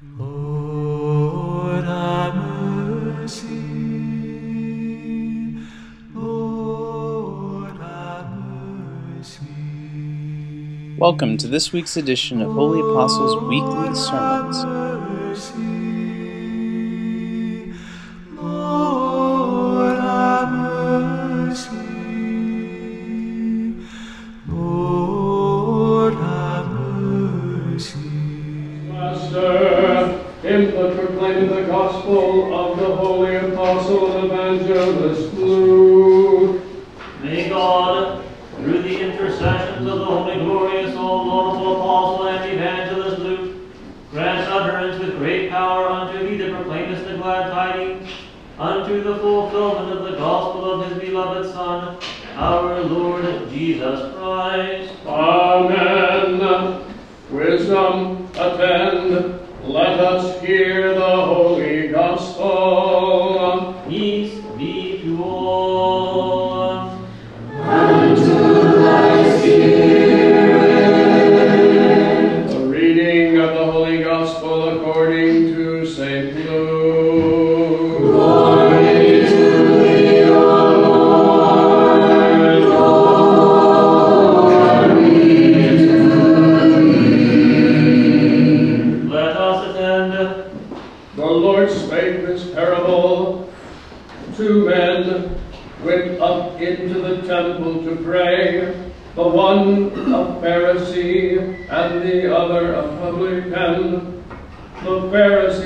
Welcome to this week's edition of Holy Apostles Weekly Sermons. Evangelist Luke.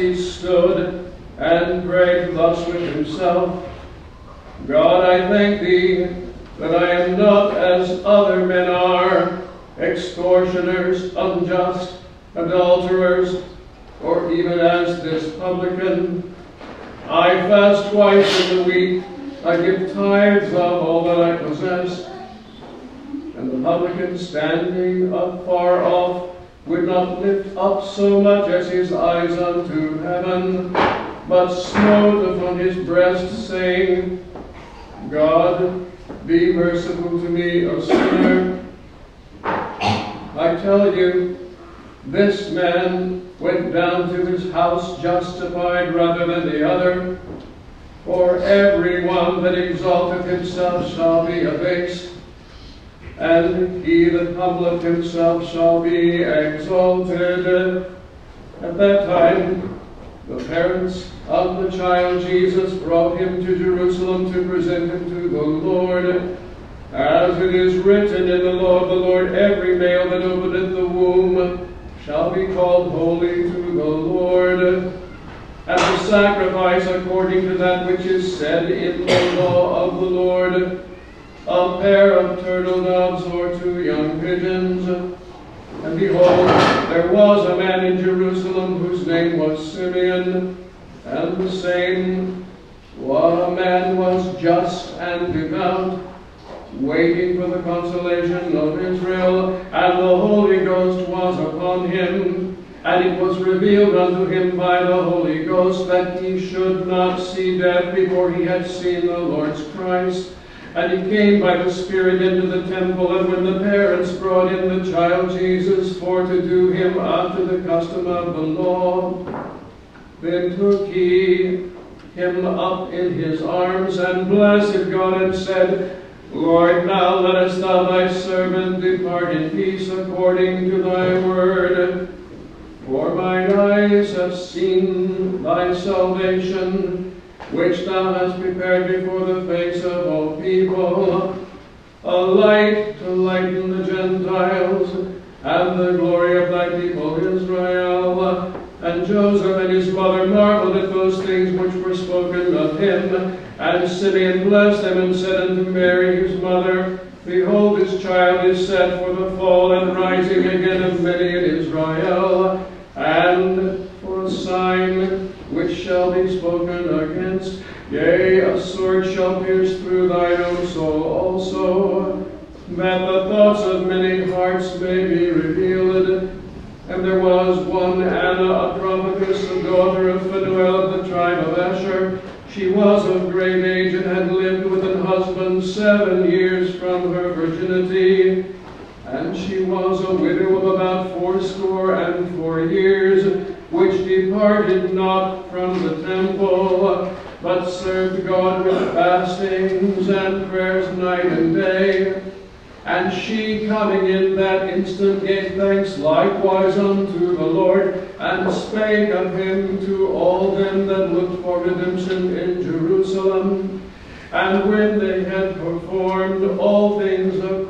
Pharisee stood and prayed thus with himself God, I thank thee that I am not as other men are, extortioners, unjust, adulterers, or even as this publican. I fast twice in the week. I give tithes of all that I possess. And the publican, standing afar off, would not lift up so much as his eyes unto heaven, but smote upon his breast, saying, God, be merciful to me, a sinner. I tell you, this man went down to his house justified rather than the other. For everyone that exalteth himself shall be abased, and he that humbleth himself shall be exalted. At that time, the parents of the child Jesus brought him to Jerusalem to present him to the Lord. As it is written in the law of the Lord, every male that openeth the womb shall be called holy to the Lord. And the sacrifice according to that which is said in the law of the Lord, a pair of turtle doves or two young pigeons. And behold, there was a man in Jerusalem whose name was Simeon, and the same what a man was just and devout, waiting for the consolation of Israel, and the Holy Ghost was upon him. And it was revealed unto him by the Holy Ghost that he should not see death before he had seen the Lord's Christ. And he came by the Spirit into the temple, and when the parents brought in the child Jesus for to do him after the custom of the law, then took he him up in his arms, and blessed God, and said, Lord, now lettest thou thy servant depart in peace according to thy word. For mine eyes have seen thy salvation, which thou hast prepared before the face of all people, a light to lighten the Gentiles, and the glory of thy people Israel. And Joseph and his mother marveled at those things which were spoken of him. And Simeon blessed them and said unto Mary his mother, Behold, this child is set for the fall and rising again of many in Israel, and for a sign which shall be spoken against. Yea, a sword shall pierce through thine own soul also, that the thoughts of many hearts may be revealed. And there was one Anna, a prophetess, the daughter of Phanuel of the tribe of Asher. She was of great age and had lived with an husband seven years from her virginity. And she was a widow of about fourscore and four years, which departed departed not from the temple, but served God with fastings and prayers night and day. And she coming in that instant gave thanks likewise unto the Lord, and spake of him to all them that looked for redemption in Jerusalem. And when they had performed all things according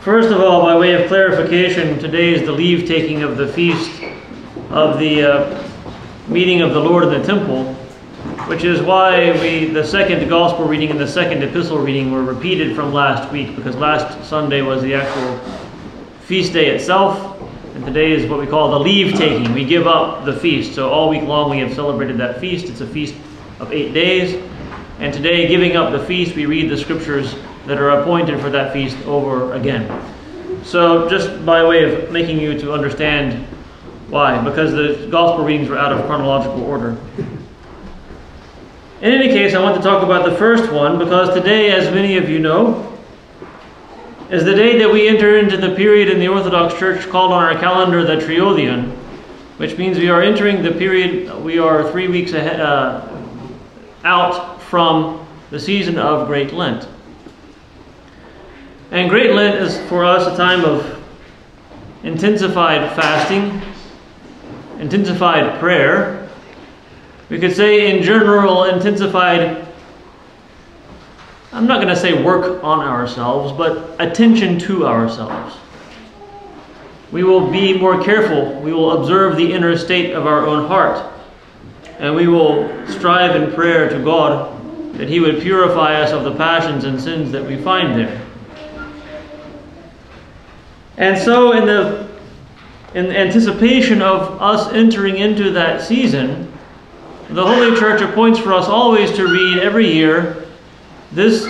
First of all, by way of clarification, today is the leave taking of the feast of the uh, meeting of the Lord in the temple, which is why we the second gospel reading and the second epistle reading were repeated from last week, because last Sunday was the actual feast day itself, and today is what we call the leave taking. We give up the feast. So all week long we have celebrated that feast. It's a feast of eight days. And today, giving up the feast, we read the scriptures that are appointed for that feast over again. So, just by way of making you to understand why, because the gospel readings were out of chronological order. In any case, I want to talk about the first one because today, as many of you know, is the day that we enter into the period in the Orthodox Church called on our calendar the Triodion, which means we are entering the period, we are three weeks ahead, uh, out from the season of Great Lent. And Great Lent is for us a time of intensified fasting, intensified prayer. We could say, in general, intensified I'm not going to say work on ourselves, but attention to ourselves. We will be more careful. We will observe the inner state of our own heart. And we will strive in prayer to God that He would purify us of the passions and sins that we find there. And so, in the in anticipation of us entering into that season, the Holy Church appoints for us always to read every year this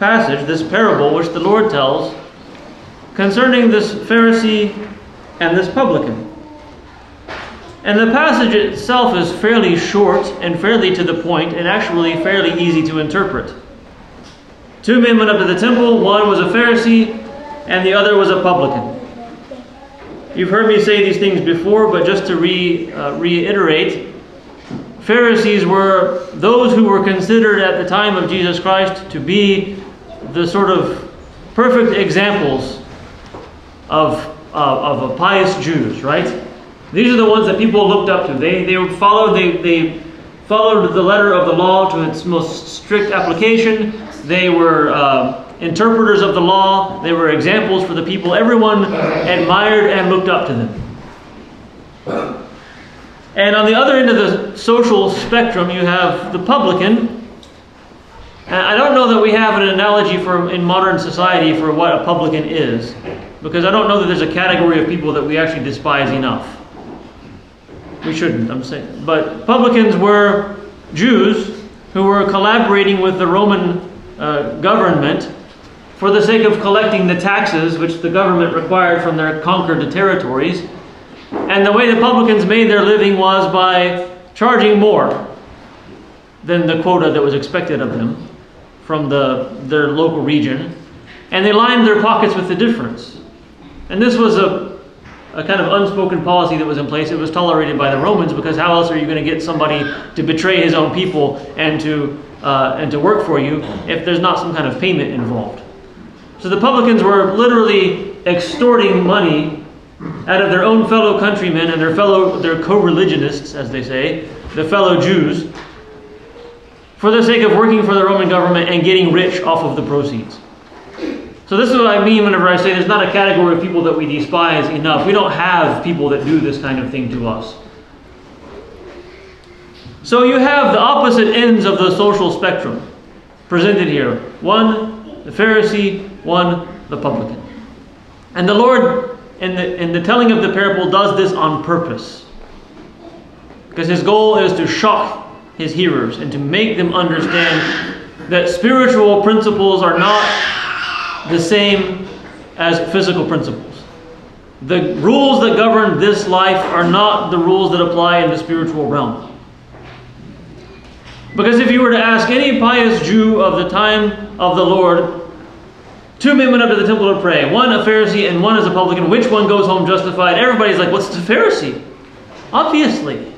passage, this parable, which the Lord tells concerning this Pharisee and this publican. And the passage itself is fairly short and fairly to the point, and actually fairly easy to interpret. Two men went up to the temple, one was a Pharisee, and the other was a publican. You've heard me say these things before, but just to re, uh, reiterate, Pharisees were those who were considered at the time of Jesus Christ to be the sort of perfect examples of, uh, of pious Jews, right? These are the ones that people looked up to. They, they followed they, they followed the letter of the law to its most strict application. They were uh, interpreters of the law. They were examples for the people. Everyone admired and looked up to them. And on the other end of the social spectrum, you have the publican. I don't know that we have an analogy for in modern society for what a publican is, because I don't know that there's a category of people that we actually despise enough. We shouldn't, I'm saying. But publicans were Jews who were collaborating with the Roman uh, government for the sake of collecting the taxes which the government required from their conquered territories. And the way the publicans made their living was by charging more than the quota that was expected of them from the, their local region. And they lined their pockets with the difference. And this was a, a kind of unspoken policy that was in place. It was tolerated by the Romans because how else are you going to get somebody to betray his own people and to, uh, and to work for you if there's not some kind of payment involved? So the publicans were literally extorting money out of their own fellow countrymen and their fellow their co-religionists, as they say, the fellow Jews, for the sake of working for the Roman government and getting rich off of the proceeds. So this is what I mean whenever I say there's not a category of people that we despise enough. We don't have people that do this kind of thing to us. So you have the opposite ends of the social spectrum presented here. One, the Pharisee, one, the publican. And the Lord, in the, in the telling of the parable, does this on purpose. Because his goal is to shock his hearers and to make them understand that spiritual principles are not the same as physical principles. The rules that govern this life are not the rules that apply in the spiritual realm. Because if you were to ask any pious Jew of the time of the Lord, two men went up to the temple to pray, one a Pharisee and one is a publican, which one goes home justified? Everybody's like, what's the Pharisee? Obviously.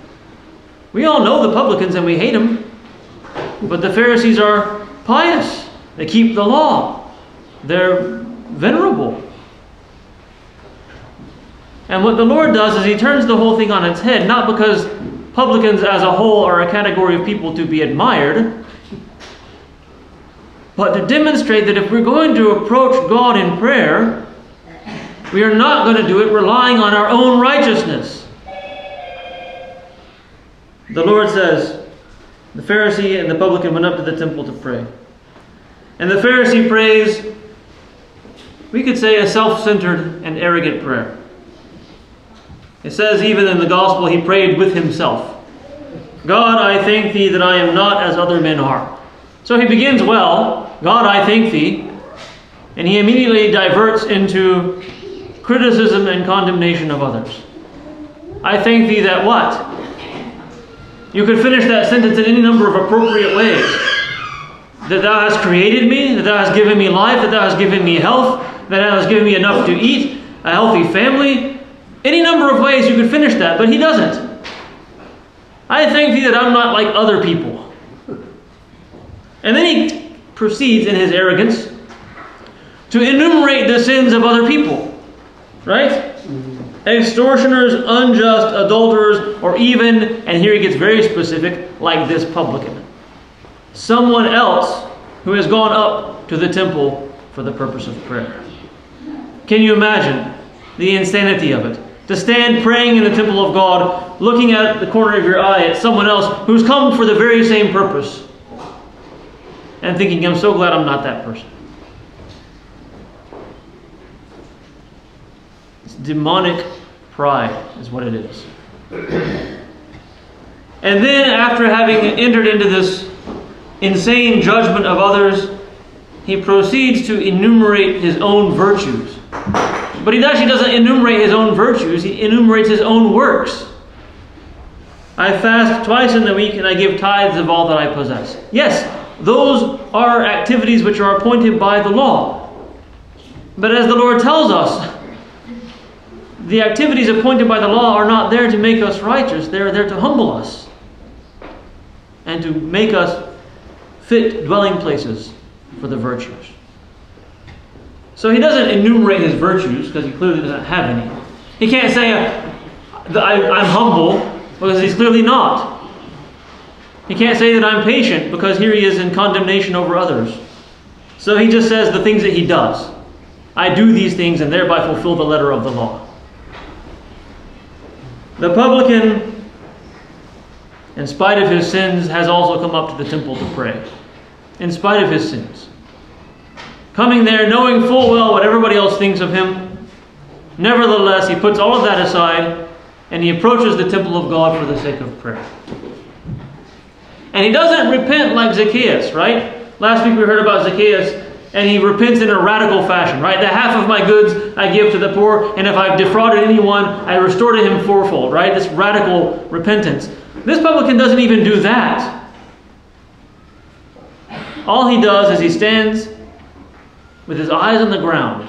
We all know the publicans and we hate them. But the Pharisees are pious, they keep the law, they're venerable. And what the Lord does is He turns the whole thing on its head, not because publicans as a whole are a category of people to be admired, but to demonstrate that if we're going to approach God in prayer, we are not going to do it relying on our own righteousness. The Lord says, the Pharisee and the publican went up to the temple to pray. And the Pharisee prays, we could say, a self centered and arrogant prayer. It says even in the gospel, he prayed with himself God, I thank thee that I am not as other men are. So he begins well God, I thank thee. And he immediately diverts into criticism and condemnation of others. I thank thee that what? You could finish that sentence in any number of appropriate ways. That thou hast created me, that thou hast given me life, that thou hast given me health, that thou hast given me enough to eat, a healthy family. Any number of ways you could finish that, but he doesn't. I thank thee that I'm not like other people. And then he proceeds in his arrogance to enumerate the sins of other people. Right? Mm-hmm. Extortioners, unjust, adulterers, or even, and here he gets very specific, like this publican. Someone else who has gone up to the temple for the purpose of prayer. Can you imagine the insanity of it? To stand praying in the temple of God, looking at the corner of your eye at someone else who's come for the very same purpose, and thinking, I'm so glad I'm not that person. It's demonic pride, is what it is. And then, after having entered into this insane judgment of others, he proceeds to enumerate his own virtues. But he actually doesn't enumerate his own virtues, he enumerates his own works. I fast twice in the week and I give tithes of all that I possess. Yes, those are activities which are appointed by the law. But as the Lord tells us, the activities appointed by the law are not there to make us righteous, they're there to humble us and to make us fit dwelling places for the virtues. So he doesn't enumerate his virtues because he clearly doesn't have any. He can't say, I, am humble because he's clearly not. He can't say that I'm patient because here he is in condemnation over others. So he just says the things that he does. I do these things and thereby fulfill the letter of the law. The publican, in spite of his sins, has also come up to the temple to pray. In spite of his sins. Coming there knowing full well what everybody else thinks of him, nevertheless, he puts all of that aside and he approaches the temple of God for the sake of prayer. And he doesn't repent like Zacchaeus, right? Last week we heard about Zacchaeus and he repents in a radical fashion, right? The half of my goods I give to the poor, and if I've defrauded anyone, I restore to him fourfold, right? This radical repentance. This publican doesn't even do that. All he does is he stands with his eyes on the ground,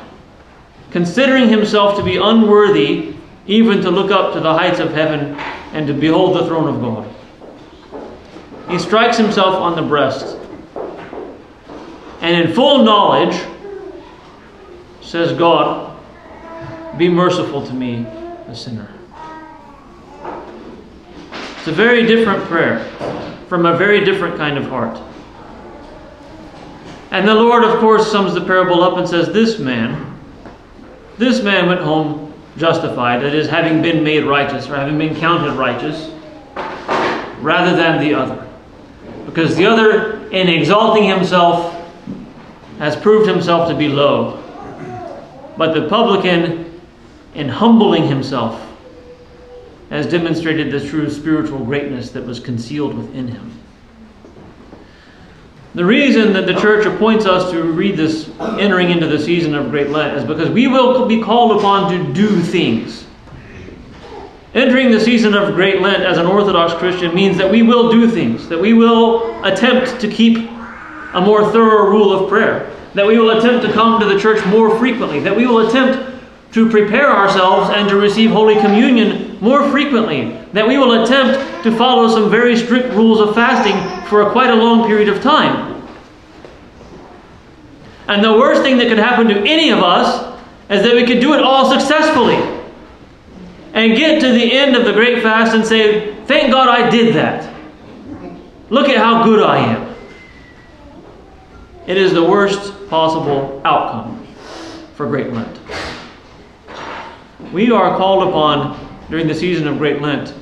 considering himself to be unworthy even to look up to the heights of heaven and to behold the throne of God. He strikes himself on the breast and in full knowledge says, God, be merciful to me, a sinner. It's a very different prayer from a very different kind of heart. And the Lord, of course, sums the parable up and says, This man, this man went home justified, that is, having been made righteous or having been counted righteous, rather than the other. Because the other, in exalting himself, has proved himself to be low but the publican, in humbling himself, has demonstrated the true spiritual greatness that was concealed within him. The reason that the church appoints us to read this entering into the season of Great Lent is because we will be called upon to do things. Entering the season of Great Lent as an Orthodox Christian means that we will do things, that we will attempt to keep a more thorough rule of prayer, that we will attempt to come to the church more frequently, that we will attempt to prepare ourselves and to receive Holy Communion more frequently, that we will attempt to follow some very strict rules of fasting for quite a long period of time. And the worst thing that could happen to any of us is that we could do it all successfully and get to the end of the great fast and say, Thank God I did that. Look at how good I am. It is the worst possible outcome for Great Lent. We are called upon during the season of Great Lent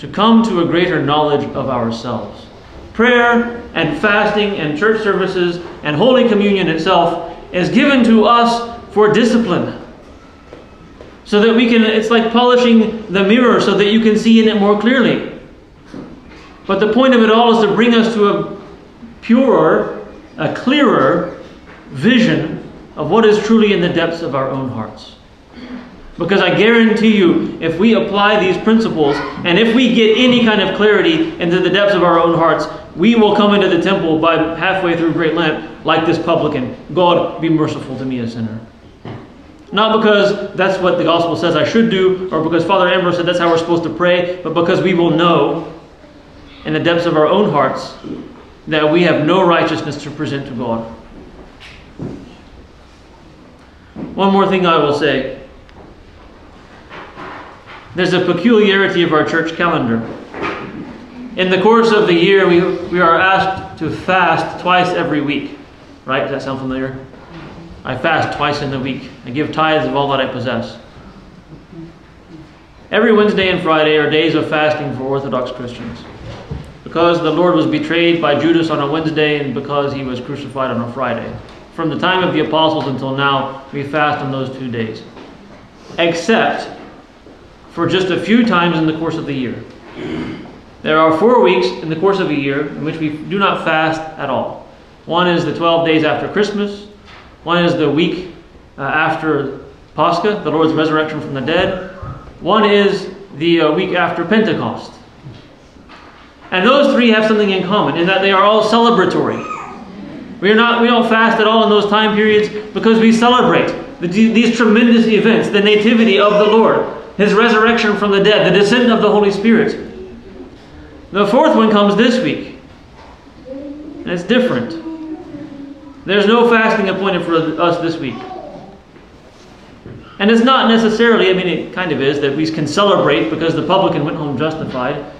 to come to a greater knowledge of ourselves. Prayer and fasting and church services and Holy Communion itself is given to us for discipline. So that we can, it's like polishing the mirror so that you can see in it more clearly. But the point of it all is to bring us to a purer, a clearer vision of what is truly in the depths of our own hearts. Because I guarantee you, if we apply these principles and if we get any kind of clarity into the depths of our own hearts, we will come into the temple by halfway through Great Lent like this publican. God, be merciful to me, a sinner. Not because that's what the gospel says I should do, or because Father Ambrose said that's how we're supposed to pray, but because we will know in the depths of our own hearts that we have no righteousness to present to God. One more thing I will say. There's a peculiarity of our church calendar. In the course of the year, we, we are asked to fast twice every week. Right? Does that sound familiar? I fast twice in the week. I give tithes of all that I possess. Every Wednesday and Friday are days of fasting for Orthodox Christians. Because the Lord was betrayed by Judas on a Wednesday and because he was crucified on a Friday. From the time of the apostles until now, we fast on those two days. Except for just a few times in the course of the year. There are four weeks in the course of a year in which we do not fast at all. One is the 12 days after Christmas, one is the week uh, after Pascha, the Lord's resurrection from the dead, one is the uh, week after Pentecost. And those three have something in common in that they are all celebratory. We are not we don't fast at all in those time periods because we celebrate the, these tremendous events, the nativity of the Lord, his resurrection from the dead, the descent of the Holy Spirit. The fourth one comes this week. And it's different. There's no fasting appointed for us this week. And it's not necessarily, I mean, it kind of is, that we can celebrate because the publican went home justified.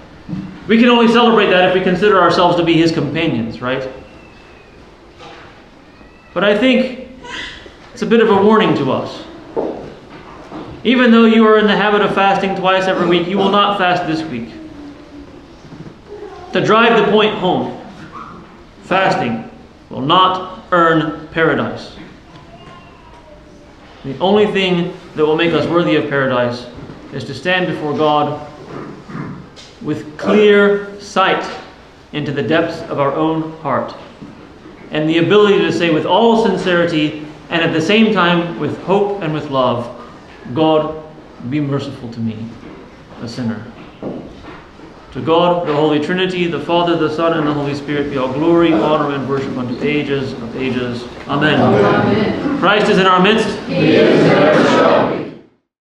We can only celebrate that if we consider ourselves to be his companions, right? But I think it's a bit of a warning to us. Even though you are in the habit of fasting twice every week, you will not fast this week. To drive the point home, fasting will not earn paradise. The only thing that will make us worthy of paradise is to stand before God with clear sight into the depths of our own heart and the ability to say with all sincerity and at the same time with hope and with love, God, be merciful to me, a sinner. To God, the Holy Trinity, the Father, the Son, and the Holy Spirit be all glory, honor, and worship unto ages of ages. Amen. Amen. Christ is in our midst. He is and ever shall be.